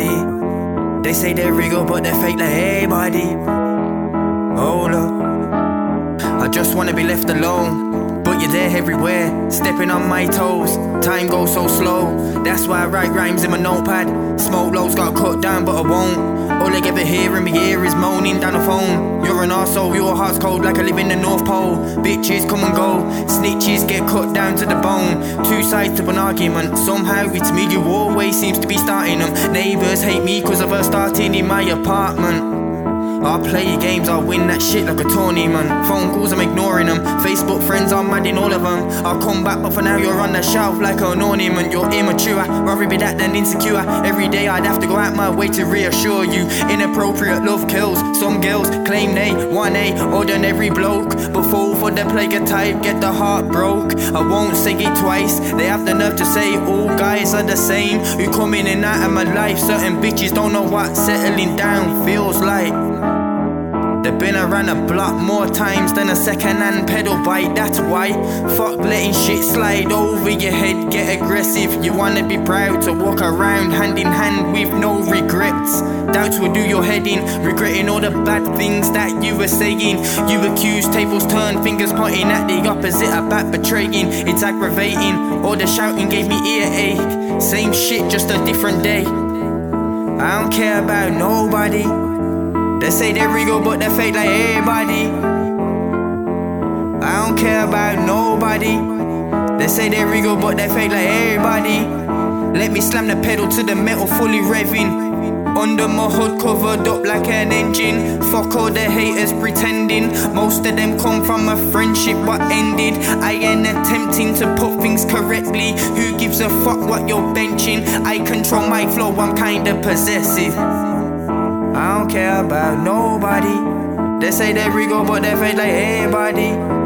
everybody. They say they're real, but they're fake like everybody. Oh, look. I just wanna be left alone. But you're there everywhere, stepping on my toes. Time goes so slow, that's why I write rhymes in my notepad. Smoke lows got cut down, but I won't. All I ever hear in my ear is moaning down the phone. An arsehole, your heart's cold like I live in the North Pole. Bitches come and go, snitches get cut down to the bone. Two sides to an argument, somehow it's me who always seems to be starting them. Neighbours hate me cause of her starting in my apartment. I play games, I win that shit like a tournament. Phone calls, ignoring them. Facebook friends, I'm mad in all of them. I'll come back, but for now you're on the shelf like an ornament. You're immature, rather be that than insecure. Every day I'd have to go out my way to reassure you. Inappropriate love kills. Some girls claim they want a ordinary bloke, but fall for the player type, get the heart broke. I won't say it twice. They have the nerve to say all guys are the same. Who come in and out of my life. Certain bitches don't know what settling down feels like. They've been around the block more times than a second-hand pedal bike, that's why. Fuck letting shit slide over your head, get aggressive. You wanna be proud to walk around hand in hand with no regrets. Doubts will do your head in, regretting all the bad things that you were saying. You accuse, tables turn, fingers pointing at the opposite about betraying. It's aggravating, all the shouting gave me earache. Same shit, just a different day. I don't care about nobody. They say they're real, but they're fake like everybody. I don't care about nobody. They say they're real, but they're fake like everybody. Let me slam the pedal to the metal, fully revving. Under my hood, covered up like an engine. Fuck all the haters pretending. Most of them come from a friendship what ended. I ain't attempting to put things correctly. Who gives a fuck what you're benching? I control my flow, I'm kinda possessive. I don't care about nobody. They say they regal, but they fake like everybody.